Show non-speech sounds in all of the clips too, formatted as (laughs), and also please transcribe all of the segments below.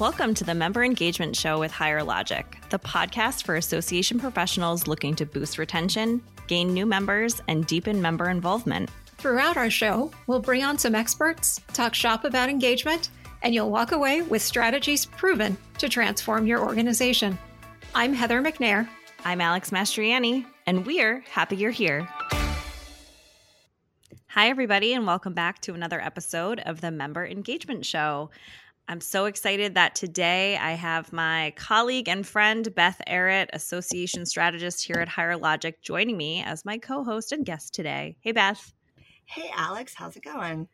Welcome to the Member Engagement Show with Higher Logic, the podcast for association professionals looking to boost retention, gain new members, and deepen member involvement. Throughout our show, we'll bring on some experts, talk shop about engagement, and you'll walk away with strategies proven to transform your organization. I'm Heather McNair. I'm Alex Mastriani, and we're happy you're here. Hi, everybody, and welcome back to another episode of the Member Engagement Show. I'm so excited that today I have my colleague and friend Beth Arritt, association strategist here at Higher Logic, joining me as my co host and guest today. Hey, Beth. Hey, Alex, how's it going?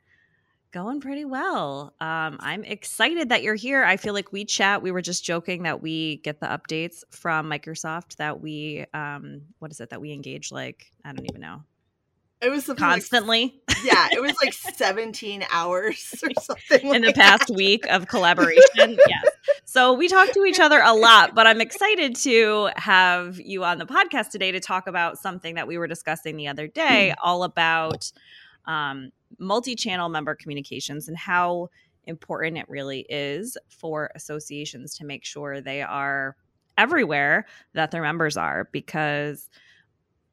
Going pretty well. Um, I'm excited that you're here. I feel like we chat. We were just joking that we get the updates from Microsoft that we, um, what is it, that we engage like, I don't even know, it was constantly. Like, yeah, it was like 17 hours or (laughs) something in the past that. week of (laughs) collaboration. yes. So we talked to each other a lot, but I'm excited to have you on the podcast today to talk about something that we were discussing the other day, mm. all about um, multi-channel member communications and how important it really is for associations to make sure they are everywhere that their members are because –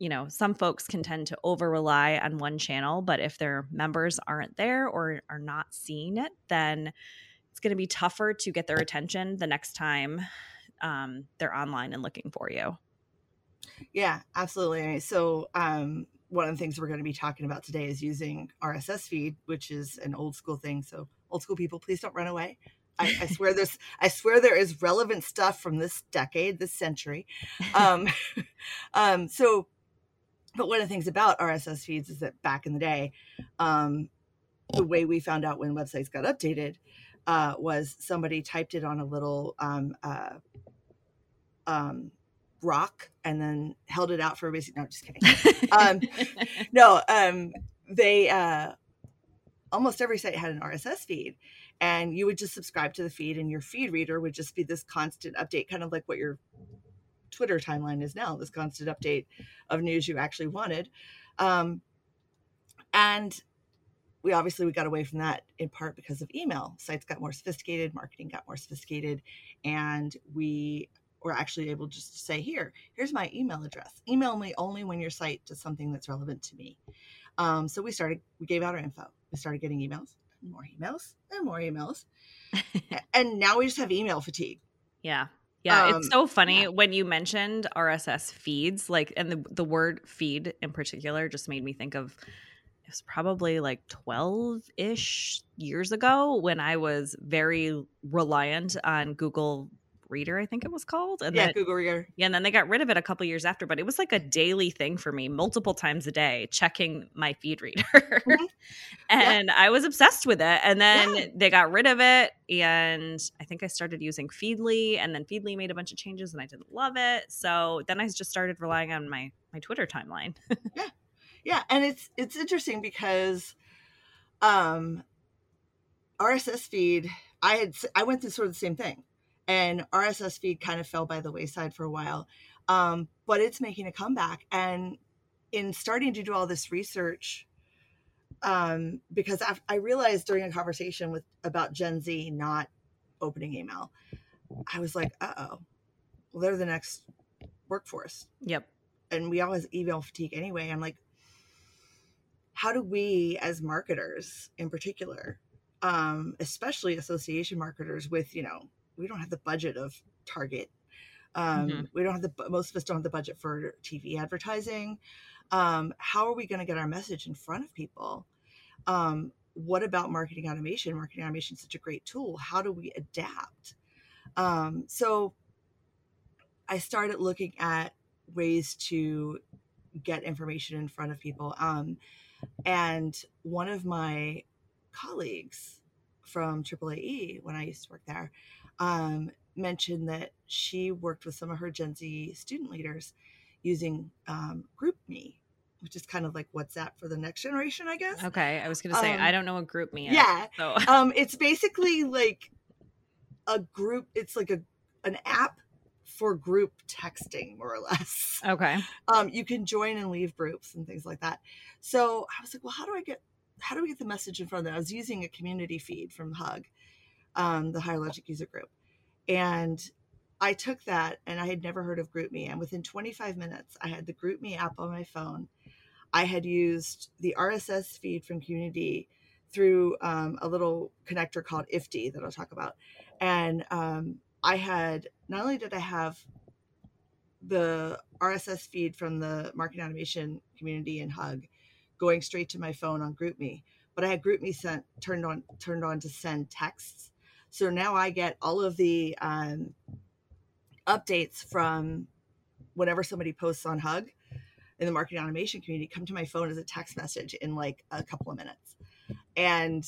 you know, some folks can tend to over rely on one channel, but if their members aren't there or are not seeing it, then it's going to be tougher to get their attention the next time um, they're online and looking for you. Yeah, absolutely. So, um, one of the things we're going to be talking about today is using RSS feed, which is an old school thing. So, old school people, please don't run away. I, I, swear (laughs) there's I swear there is relevant stuff from this decade, this century. Um, (laughs) um, so but one of the things about RSS feeds is that back in the day, um, the way we found out when websites got updated uh, was somebody typed it on a little um, uh, um, rock and then held it out for a basic. No, just kidding. (laughs) um, no, um, they uh, almost every site had an RSS feed, and you would just subscribe to the feed, and your feed reader would just be this constant update, kind of like what your Twitter timeline is now, this constant update of news you actually wanted. Um, and we obviously we got away from that in part because of email. Sites got more sophisticated, marketing got more sophisticated, and we were actually able just to say, here, here's my email address. Email me only when your site does something that's relevant to me. Um, so we started, we gave out our info. We started getting emails, more emails, and more emails. (laughs) and now we just have email fatigue. Yeah. Yeah, um, it's so funny yeah. when you mentioned RSS feeds, like, and the, the word feed in particular just made me think of it was probably like 12 ish years ago when I was very reliant on Google Reader, I think it was called. And yeah, then, Google Reader. Yeah, and then they got rid of it a couple years after, but it was like a daily thing for me, multiple times a day, checking my feed reader. Mm-hmm. (laughs) and yeah. I was obsessed with it. And then yeah. they got rid of it. And I think I started using Feedly, and then Feedly made a bunch of changes and I didn't love it. So then I just started relying on my my Twitter timeline. (laughs) yeah. Yeah. And it's it's interesting because um RSS feed, I had I went through sort of the same thing and RSS feed kind of fell by the wayside for a while. Um, but it's making a comeback. And in starting to do all this research, um, because I, I realized during a conversation with about Gen Z not opening email, I was like, uh oh, well, they're the next workforce. Yep. And we always email fatigue anyway. I'm like, how do we as marketers in particular, um, especially association marketers with, you know, we don't have the budget of Target. Um, mm-hmm. We don't have the most of us don't have the budget for TV advertising. Um, how are we going to get our message in front of people? Um, what about marketing automation? Marketing automation is such a great tool. How do we adapt? Um, so I started looking at ways to get information in front of people. Um, and one of my colleagues from AAAE, when I used to work there, um, mentioned that she worked with some of her Gen Z student leaders using um, GroupMe, which is kind of like WhatsApp for the next generation, I guess. Okay, I was going to say um, I don't know what GroupMe is. Yeah, so. (laughs) um, it's basically like a group. It's like a an app for group texting, more or less. Okay. Um, you can join and leave groups and things like that. So I was like, well, how do I get how do we get the message in front of them? I was using a community feed from Hug, um, the Higher Logic user group. And I took that and I had never heard of GroupMe. And within 25 minutes, I had the GroupMe app on my phone. I had used the RSS feed from Community through um, a little connector called IFTTT that I'll talk about. And um, I had not only did I have the RSS feed from the marketing automation community and Hug going straight to my phone on GroupMe, but I had GroupMe sent turned on turned on to send texts. So now I get all of the um, updates from whenever somebody posts on Hug in the marketing automation community come to my phone as a text message in like a couple of minutes. And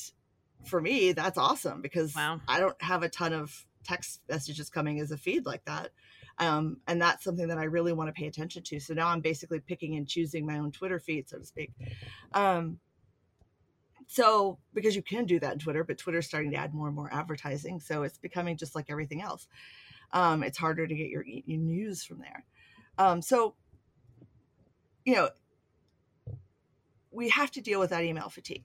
for me, that's awesome because wow. I don't have a ton of text messages coming as a feed like that. Um, and that's something that I really want to pay attention to. So now I'm basically picking and choosing my own Twitter feed, so to speak. Um, so because you can do that in Twitter, but Twitter's starting to add more and more advertising, so it's becoming just like everything else. Um, it's harder to get your, your news from there. Um, so you know, we have to deal with that email fatigue.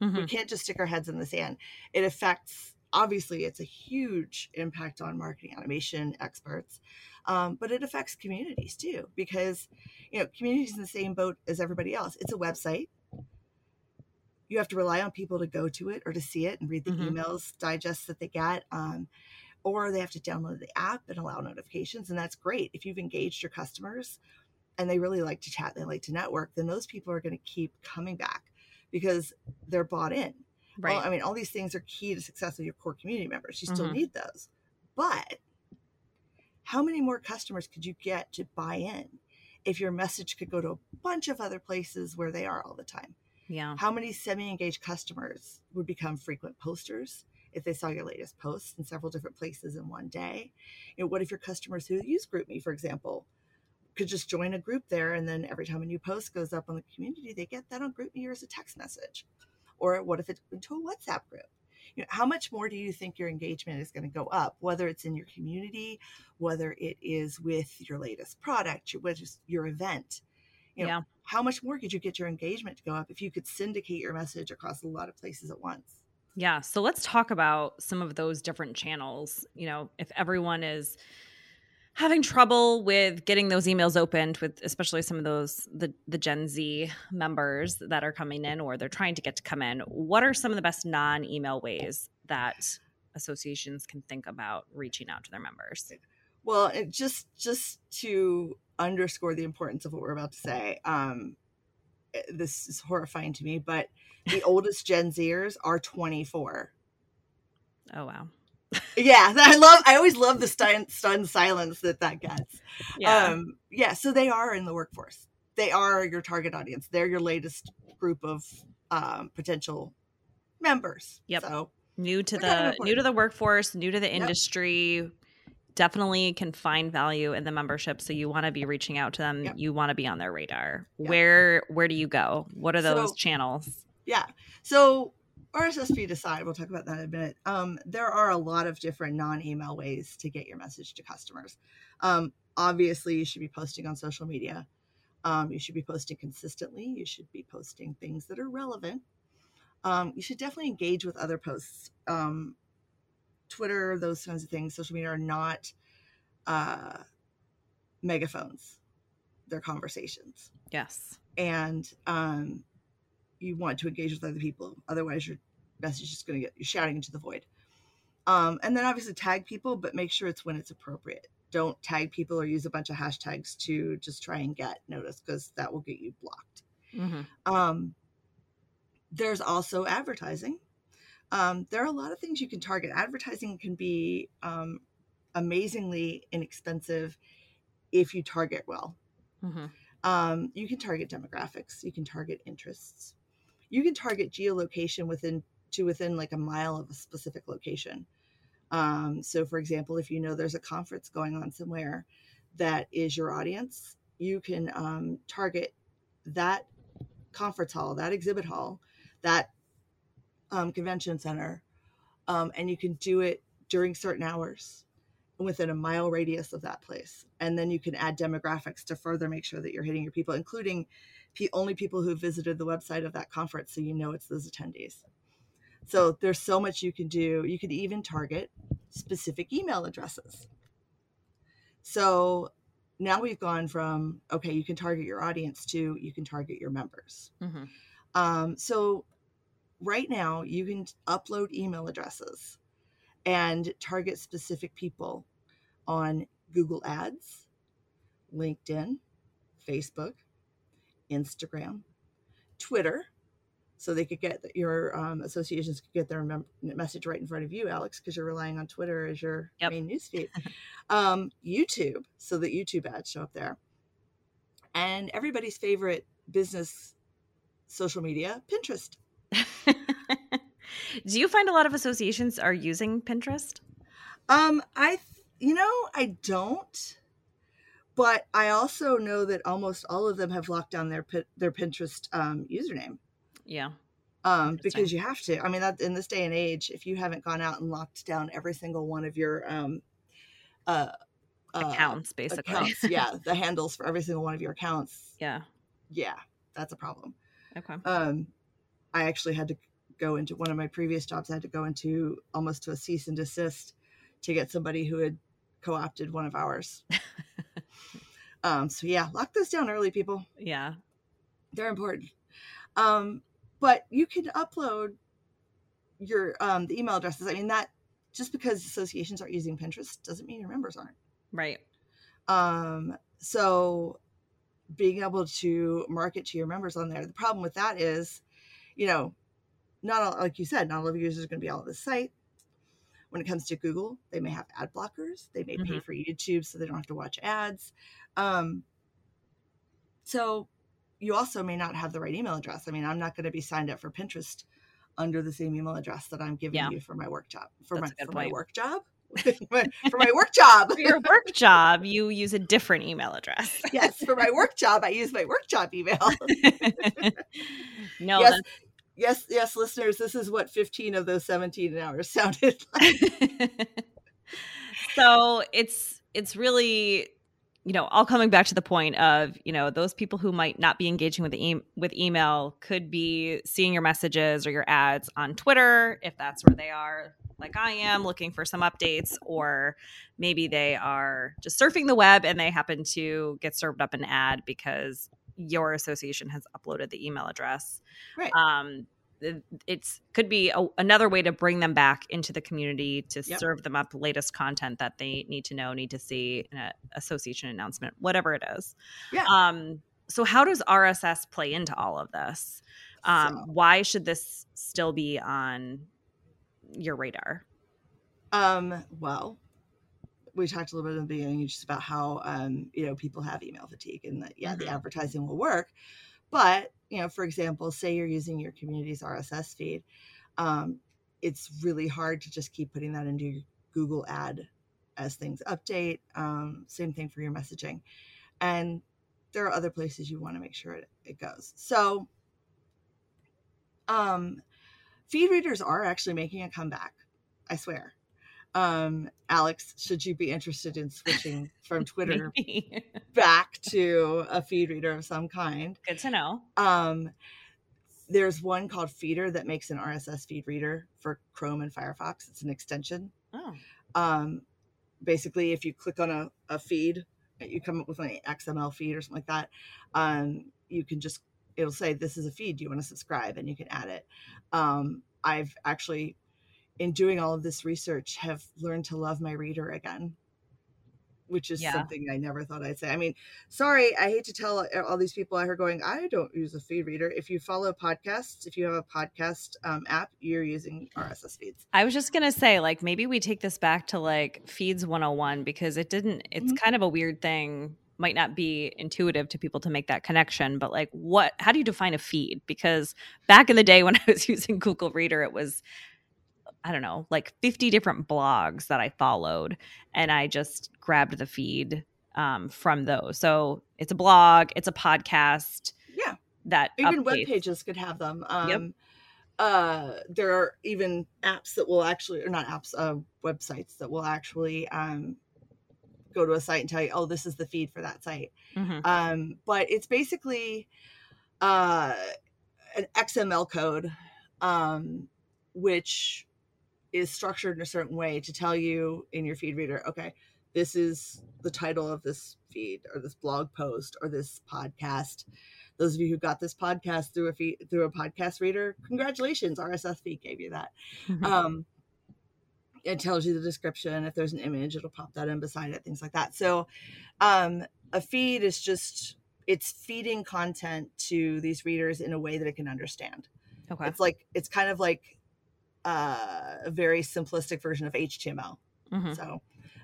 Mm-hmm. We can't just stick our heads in the sand. It affects obviously it's a huge impact on marketing automation experts um, but it affects communities too because you know communities in the same boat as everybody else. It's a website. You have to rely on people to go to it or to see it and read the mm-hmm. emails digests that they get um, or they have to download the app and allow notifications and that's great. If you've engaged your customers and they really like to chat they like to network then those people are going to keep coming back because they're bought in Right. Well, I mean, all these things are key to success of your core community members. You still mm-hmm. need those. But how many more customers could you get to buy in if your message could go to a bunch of other places where they are all the time? Yeah. How many semi engaged customers would become frequent posters if they saw your latest posts in several different places in one day? You know, what if your customers who use GroupMe, for example, could just join a group there and then every time a new post goes up on the community, they get that on GroupMe or as a text message? Or what if it's into a WhatsApp group? You know, how much more do you think your engagement is going to go up, whether it's in your community, whether it is with your latest product, your, your event? You know, yeah. how much more could you get your engagement to go up if you could syndicate your message across a lot of places at once? Yeah. So let's talk about some of those different channels. You know, if everyone is having trouble with getting those emails opened with especially some of those the the Gen Z members that are coming in or they're trying to get to come in what are some of the best non-email ways that associations can think about reaching out to their members? Well just just to underscore the importance of what we're about to say um eh, this is horrifying to me but the (laughs) oldest gen zers are 24 oh wow yeah, (laughs) I love. I always love the stun, stunned silence that that gets. Yeah. Um, yeah. So they are in the workforce. They are your target audience. They're your latest group of um, potential members. Yep. So new to the new to the workforce, new to the industry. Yep. Definitely can find value in the membership. So you want to be reaching out to them. Yep. You want to be on their radar. Yep. Where where do you go? What are those so, channels? Yeah. So RSS feed aside, we'll talk about that in a minute. Um, there are a lot of different non-email ways to get your message to customers. Um, obviously, you should be posting on social media. Um, you should be posting consistently. You should be posting things that are relevant. Um, you should definitely engage with other posts. Um, Twitter, those kinds of things, social media are not uh, megaphones. They're conversations. Yes. And um, you want to engage with other people. Otherwise, your message is just going to get you shouting into the void. Um, and then obviously tag people, but make sure it's when it's appropriate. Don't tag people or use a bunch of hashtags to just try and get noticed because that will get you blocked. Mm-hmm. Um, there's also advertising. Um, there are a lot of things you can target. Advertising can be um, amazingly inexpensive if you target well. Mm-hmm. Um, you can target demographics, you can target interests you can target geolocation within to within like a mile of a specific location. Um, so, for example, if you know there's a conference going on somewhere that is your audience, you can um, target that conference hall, that exhibit hall, that um, convention center, um, and you can do it during certain hours within a mile radius of that place. And then you can add demographics to further make sure that you're hitting your people, including only people who visited the website of that conference so you know it's those attendees so there's so much you can do you could even target specific email addresses. So now we've gone from okay, you can target your audience to you can target your members. Mm-hmm. Um, so right now you can upload email addresses and target specific people on Google Ads, LinkedIn, Facebook, Instagram, Twitter, so they could get your um, associations could get their mem- message right in front of you, Alex, because you're relying on Twitter as your Yep. main newsfeed. (laughs) um, YouTube, so that YouTube ads show up there, and everybody's favorite business social media, Pinterest. (laughs) Do you find a lot of associations are using Pinterest? Um, I, th- you know, I don't, but I also know that almost all of them have locked down their their Pinterest um, username. Yeah. Um, because you have to. I mean, that in this day and age, if you haven't gone out and locked down every single one of your um, uh, uh, Accounts, basically. accounts, yeah, (laughs) the handles for every single one of your accounts, yeah. yeah, that's a problem. Okay. um, I actually had to go into one of my previous jobs. I had to go into almost to a cease and desist to get somebody who had co-opted one of ours. (laughs) um, so yeah, lock those down early, people. Yeah. They're important. Um, but you can upload your um, the email addresses. I mean that just because associations aren't using Pinterest doesn't mean your members aren't. Right. Um, so being able to market to your members on there. The problem with that is, you know, not all, like you said, not all of your users are going to be all on the site. When it comes to Google, they may have ad blockers. They may pay Mhm. for YouTube so they don't have to watch ads. Um, so you also may not have the right email address. I mean, I'm not going to be signed up for Pinterest under the same email address that I'm giving Yeah. you for my work job. For That's my for my work job. (laughs) (laughs) for my work job. For your work job, you use a different email address. yes, for my work job, I use my work job email. (laughs) no, yes, yes, yes, listeners, this is what 15 of those 17 hours (laughs) sounded (laughs) like. so it's it's really you know all coming back to the point of you know those people who might not be engaging with e- with email could be seeing your messages or your ads on Twitter if that's where they are like I am looking for some updates or maybe they are just surfing the web and they happen to get served up an ad because your association has uploaded the email address Right. um it- it's could be a, another way to bring them back into the community to Yep. serve them up the latest content that they need to know need to see in an association announcement whatever it is Yeah. um so how does rss play into all of this um So- why should this still be on your radar Um, well, we talked a little bit in the beginning just about how um, you know, people have email fatigue and that yeah, the Mhm. advertising will work. But, you know, for example, say you're using your community's RSS feed, um, it's really hard to just keep putting that into your Google ad as things update. Um, same thing for your messaging. And there are other places you want to make sure it, it goes. So um feed readers are actually making a comeback. I swear. Um, Alex, should you be interested in switching from (laughs) Twitter back to a feed reader of some kind? good to know Um, there's one called Feeder that makes an RSS feed reader for Chrome and Firefox. It's an extension. oh Um, basically, if you click on a, a feed, you come up with an XML feed or something like that. Um, you can just it'll say this is a feed. Do you want to subscribe? And you can add it. Um, I've actually, in doing all of this research, have learned to love my reader again, which is Yeah. something I never thought I'd say. I mean, sorry, I hate to tell all these people out here going, I don't use a feed reader. If you follow podcasts, if you have a podcast um, app, you're using RSS feeds. I was just gonna say, like, maybe we take this back to like feeds 101 because it didn't, it's Mhm. kind of a weird thing, might not be intuitive to people to make that connection, but like, what, how do you define a feed? Because back in the day when (laughs) I was using Google Reader, it was, I don't know, like 50 different blogs that I followed, and I just grabbed the feed um, from those. So it's a blog, it's a podcast Yeah. that even web pages could have them um Yep. uh there are even apps that will actually or not apps uh websites that will actually um go to a site and tell you oh this is the feed for that site Mhm. um but it's basically uh an xml code um which is structured in a certain way to tell you in your feed reader, okay, this is the title of this feed or this blog post or this podcast. Those of you who got this podcast through a feed, through a podcast reader, congratulations, RSS feed gave you that. Um, it tells you the description. If there's an image, it'll pop that in beside it, things like that. So, um, a feed is just it's feeding content to these readers in a way that it can understand. Okay. It's like it's kind of like uh, a very simplistic version of HTML. Mhm. So,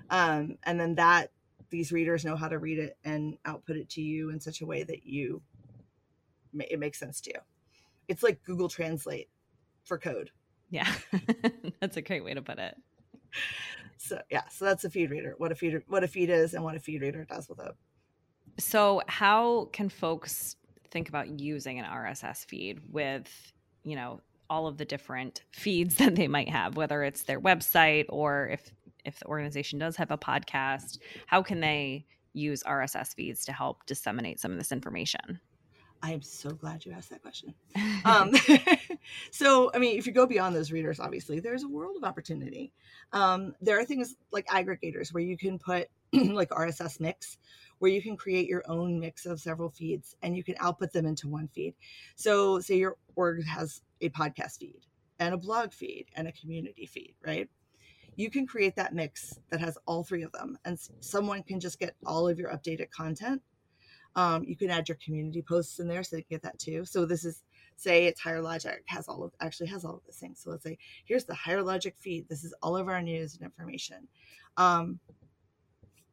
um, and then that these readers know how to read it and output it to you in such a way that you it makes sense to you. It's like Google Translate for code. Yeah. (laughs) That's a great way to put it. So yeah, so that's a feed reader. What a feed what a feed is and what a feed reader does with it. So, how can folks think about using an RSS feed with, you know, all of the different feeds (laughs) that they might have, whether it's their website or if if the organization does have a podcast, how can they use RSS feeds to help disseminate some of this information? I am so glad you asked that question. (laughs) Um, (laughs) so, I mean, if you go beyond those readers, obviously, there's a world of opportunity. Um, there are things like aggregators where you can put (clears throat) like RSS mix, where you can create your own mix of several feeds and you can output them into one feed. So, say your org has a podcast feed and a blog feed and a community feed, right? You can create that mix that has all three of them, and someone can just get all of your updated content um, you can add your community posts in there so they can get that too. So this is say it's Higher Logic has all of actually has all of the things. So let's say here's the Higher Logic feed. This is all of our news and information. Um,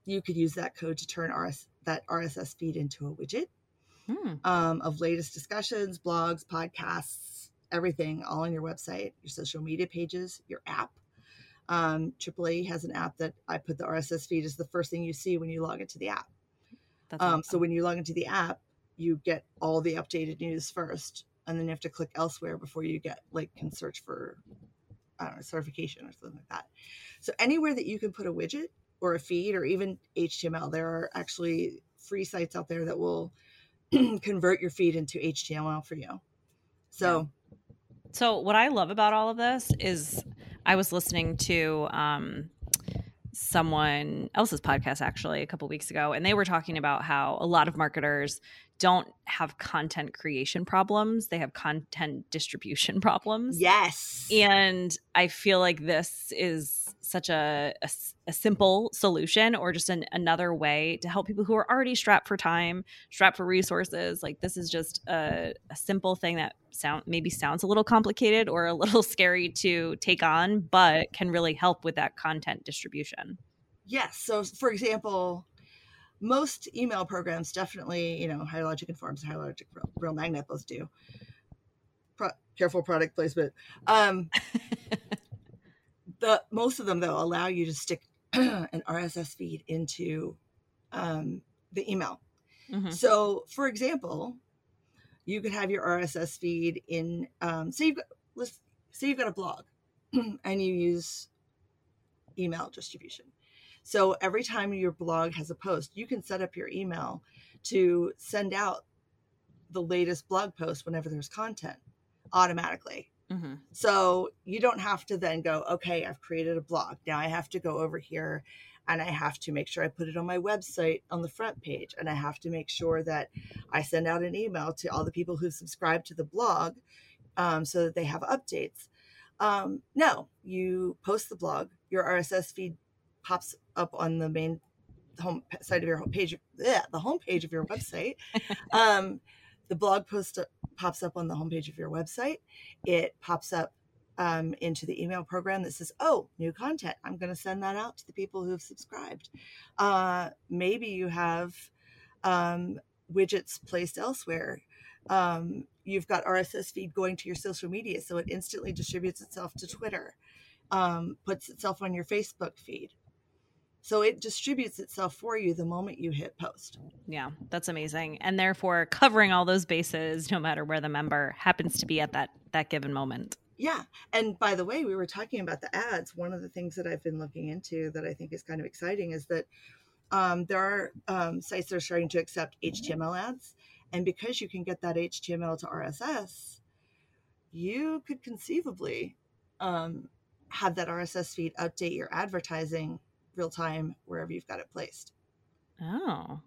you could use that code to turn RS, that RSS feed into a widget Hmm. um, of latest discussions, blogs, podcasts, everything, all on your website, your social media pages, your app. Um, AAA has an app that I put the RSS feed is the first thing you see when you log into the app. That's Um, so when you log into the app, you get all the updated news first, and then you have to click elsewhere before you get like can search for I don't know certification or something like that. So anywhere that you can put a widget or a feed or even HTML, there are actually free sites out there that will (clears throat) convert your feed into HTML for you. So So what I love about all of this is I was listening to um someone else's podcast actually a couple weeks ago and they were talking about how a lot of marketers don't have content creation problems. They have content distribution (laughs) problems. Yes, and i feel like this is such a a simple solution or just an, another way to help people who are already strapped for time strapped for resources like this is just a, a simple thing that sound maybe sounds a little complicated or a little (laughs) scary to take on but can really help with that content distribution Yes. So, for example, most email programs definitely, you know, Higher Logic and Real, Real Magnet both do. Pro- careful product placement. Um, (laughs) the most of them though allow you to stick (clears throat) an RSS feed into um, the email. Mhm. So, for example, you could have your RSS feed in, um, say you've got, let's say you've got a blog, (clears throat) and you use email distribution. So every time your blog has a post, you can set up your email to send out the latest blog post whenever there's content automatically. Mhm. So you don't have to then go, okay, I've created a blog. Now I have to go over here and I have to make sure I put it on my website on the front page. And I have to make sure that I send out an email to all the people who subscribe to the blog um, so that they have updates. Um, no, you post the blog, your RSS feed pops up on the main home side of your home page, yeah, the home page of your website. (laughs) um, the blog post pops up on the homepage of your website. It pops up um, into the email program that says, "Oh, new content. I'm going to send that out to the people who have subscribed." Uh, maybe you have um, widgets placed elsewhere. Um, you've got RSS feed going to your social media, so it instantly distributes itself to Twitter, um, puts itself on your Facebook feed. So it distributes itself for you the moment you hit post. yeah that's amazing and therefore covering all those bases no matter where the member happens to be at that that given moment Yeah. And by the way, we were talking about the ads. One of the things that I've been looking into that I think is kind of exciting is that um, there are um, sites that are starting to accept HTML ads. And because you can get that HTML to RSS, you could conceivably um, have that RSS feed update your advertising real time wherever you've got it placed. Oh.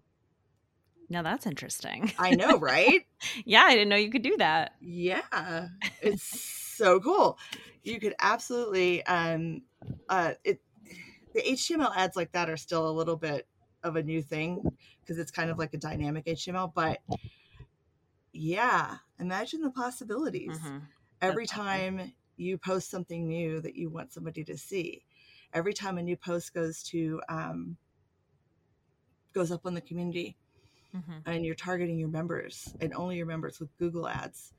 Now that's interesting. I know, right? (laughs) yeah, I didn't know you could do that. Yeah. (laughs) It's so cool. You could absolutely um uh it the HTML ads like that are still a little bit of a new thing because it's kind of like a dynamic HTML, but yeah, imagine the possibilities. Mm-hmm. Every That's awesome. time you post something new that you want somebody to see, every time a new post goes to um, goes up on the community, Mm-hmm. and you're targeting your members and only your members with Google Ads.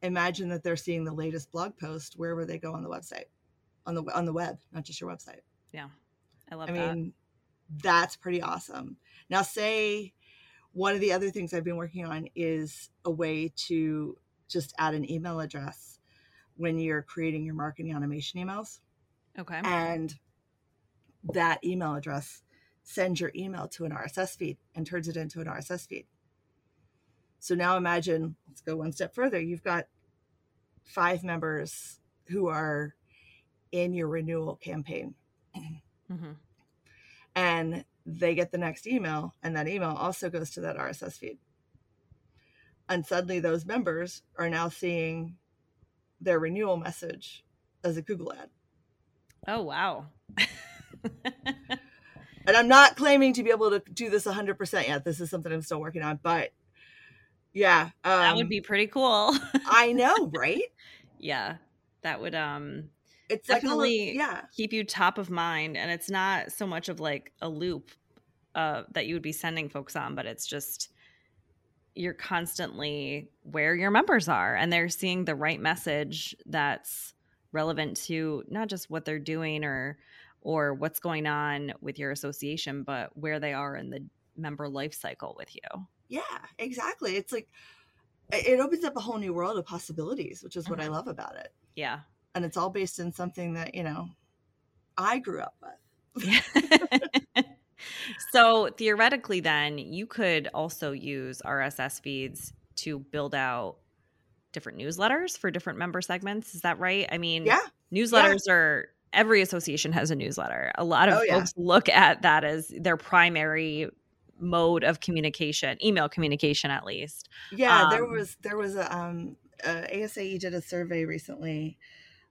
Imagine that they're seeing the latest blog post wherever they go on the website, on the on the web, not just your website. Yeah. I love I that. mean, that's pretty awesome. Now, say one of the other things I've been working on is a way to just add an email address when you're creating your marketing automation emails, Okay. and that email address sends your email to an RSS feed and turns it into an RSS feed. So now imagine, let's go one step further. You've got five members who are in your renewal campaign Mm-hmm. and they get the next email and that email also goes to that rss feed and suddenly those members are now seeing their renewal message as a google ad Oh wow. and i'm not claiming to be able to do this 100% yet this is something i'm still working on but yeah um, that would be pretty cool. (laughs) i know right yeah. That would um it's like all of- Definitely. yeah keep you top of mind and it's not so much of like a loop uh that you would be sending folks on, but it's just you're constantly where your members are and they're seeing the right message that's relevant to not just what they're doing or or what's going on with your association but where they are in the member life cycle with you. Yeah exactly it's like it opens up a whole new world of possibilities which is what i Mhm. love about it. Yeah. And it's all based in something that you know i grew up with. (laughs) So theoretically then you could also use rss feeds to build out different newsletters for different member segments is that right? I mean yeah. Newsletters are every association has a newsletter. A lot of Oh, yeah. folks look at that as their primary mode of communication email communication at least. Yeah, there Um, was there was a um uh, ASAE did a survey recently,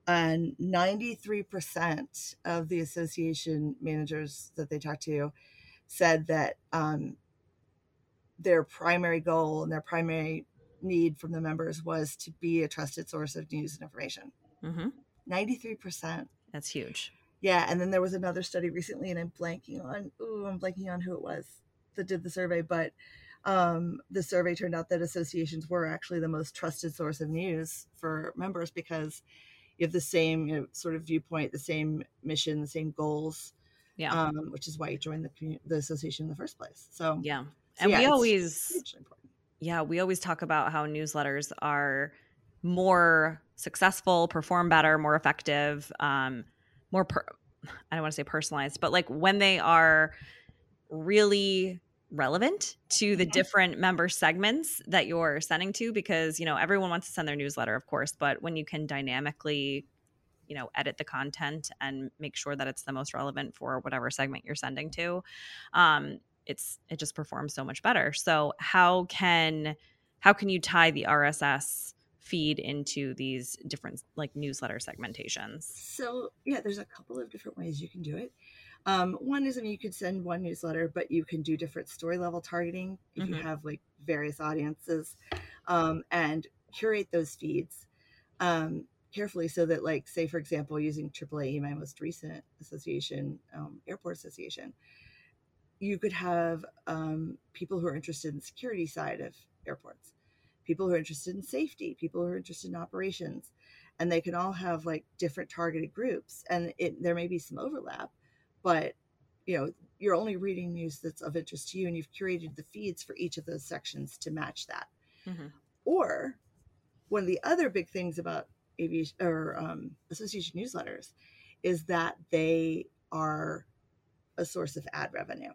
and ninety three percent of the association managers that they talked to said that um, their primary goal and their primary need from the members was to be a trusted source of news and information. hmm three percent. that's huge Yeah, and then there was another study recently, and I'm blanking on. Ooh, I'm blanking on who it was that did the survey, but um, the survey turned out that associations were actually the most trusted source of news for members because you have the same you know, sort of viewpoint, the same mission, the same goals, yeah um, which is why you joined the the association in the first place. So, yeah so and yeah, we always important. Yeah, we always talk about how newsletters are more successful, perform better, more effective, um, more. Per- I don't want to say personalized, but like when they are really relevant to the different member segments that you're sending to, because you know everyone wants to send their newsletter, of course, but when you can dynamically you know edit the content and make sure that it's the most relevant for whatever segment you're sending to um it's it just performs so much better so how can how can you tie the rss feed into these different like newsletter segmentations So yeah, there's a couple of different ways you can do it. Um, one is, I mean, you could send one newsletter, but you can do different story level targeting if you Mhm. have like various audiences, um, and curate those feeds um, carefully so that, like, say for example, using AAA, my most recent association, um, airport association, you could have um, people who are interested in the security side of airports, people who are interested in safety, people who are interested in operations, and they can all have like different targeted groups, and it there may be some overlap, but you know you're only reading news that's of interest to you, and you've curated the feeds for each of those sections to match that. Mhm. Or one of the other big things about aviation or um, association newsletters is that they are a source of ad revenue.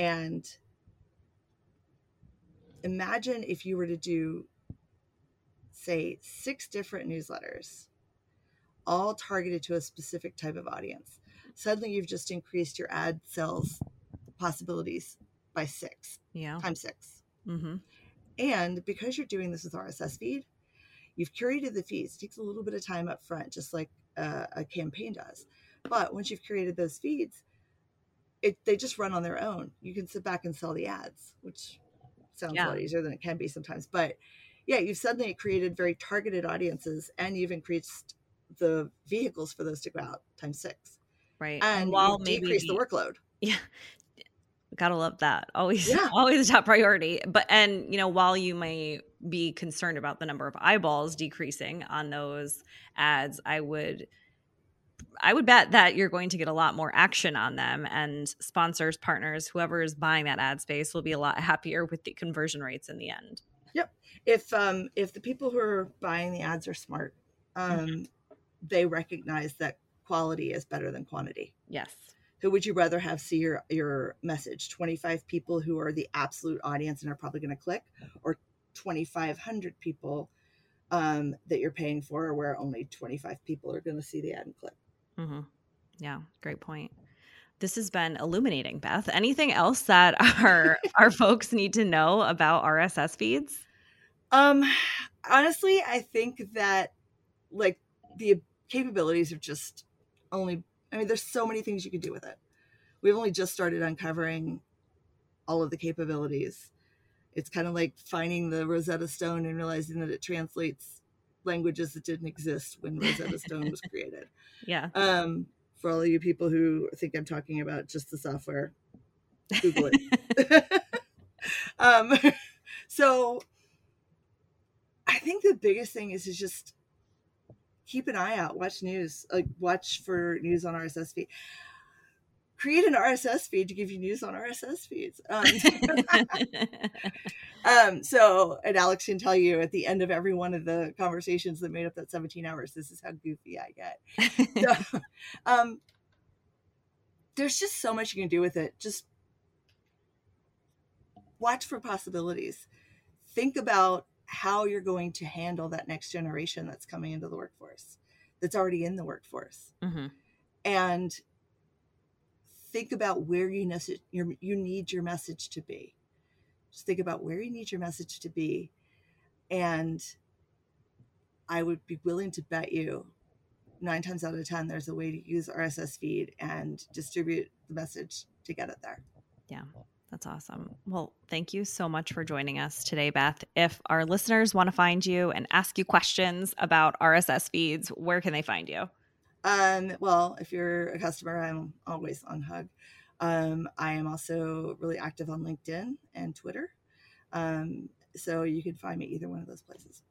And imagine if you were to do, say, six different newsletters, all targeted to a specific type of audience. Suddenly, you've just increased your ad sales possibilities by six Yeah. times 6 Mm-hmm. And because you're doing this with RSS feed, you've curated the feeds. It takes a little bit of time up front, just like a, a campaign does. But once you've created those feeds, it they just run on their own. You can sit back and sell the ads, which sounds Yeah. a lot easier than it can be sometimes. But yeah, you've suddenly created very targeted audiences, and you've increased the vehicles for those to go out times six, Right. and while you've maybe decreased the workload. Yeah. (laughs) Gotta love that. Always, Yeah. (laughs) always a top priority. But, and, you know, while you may be concerned about the number of eyeballs decreasing on those ads, I would, I would bet that you're going to get a lot more action on them and sponsors, partners, whoever is buying that ad space will be a lot happier with the conversion rates in the end. Yep. If um if the people who are buying the ads are smart um they recognize that quality is better than quantity Yes. who would you rather have see your your message 25 people who are the absolute audience and are probably going to click or 2500 people um that you're paying for where only 25 people are going to see the ad and click hmm Yeah. Great point. This has been illuminating, Beth. Anything else that (laughs) our our (laughs) folks need to know about RSS feeds? Um, honestly, I think that like the capabilities are just only. I mean, there's so many things you can do with it. We've only just started uncovering all of the capabilities. It's kind of like finding the Rosetta Stone and realizing that it translates languages that didn't exist when Rosetta Stone was created. (laughs) Yeah. Um, for all of you people who think I'm talking about just the software, Google it. (laughs) (laughs) um, so I think the biggest thing is to just keep an eye out, watch news, like watch for news on RSS feed. Create an RSS feed to give you news on RSS feeds. Um, (laughs) um, so, and Alex can tell you at the end of every one of the conversations that made up that 17 hours, this is how goofy I get. So, (laughs) um, there's just so much you can do with it. Just watch for possibilities. Think about how you're going to handle that next generation that's coming into the workforce, that's already in the workforce, hmm and think about where you message your you need your message to be. Just think about where you need your message to be, and I would be willing to bet you nine times out of ten there's a way to use RSS feed and distribute the message to get it there. Yeah, that's awesome. Well, thank you so much for joining us today, Beth. If our listeners want to find you and ask you questions about RSS feeds, where can they find you? Um, well, if you're a customer, I'm always on Hug. Um, I am also really active on LinkedIn and Twitter. Um, so you can find me either one of those places.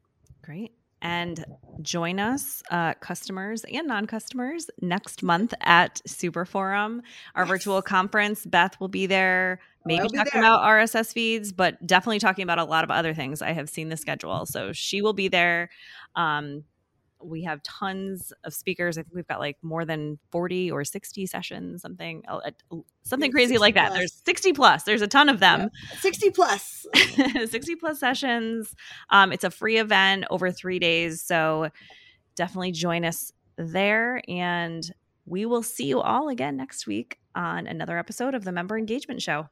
Great. And join us, uh, customers and non customers, next month at Super Forum, our Yes. virtual conference. Beth will be there, maybe I'll be talking there. about RSS feeds, but definitely talking about a lot of other things. I have seen the schedule. So she will be there. Um, we have tons of speakers. I think we've got like more than 40 or 60 sessions, something uh, something crazy like that. plus. There's 60 plus. There's a ton of them. 60 plus. (laughs) 60 plus sessions. Um, it's a free event over three days. So definitely join us there. And we will see you all again next week on another episode of the Member Engagement Show.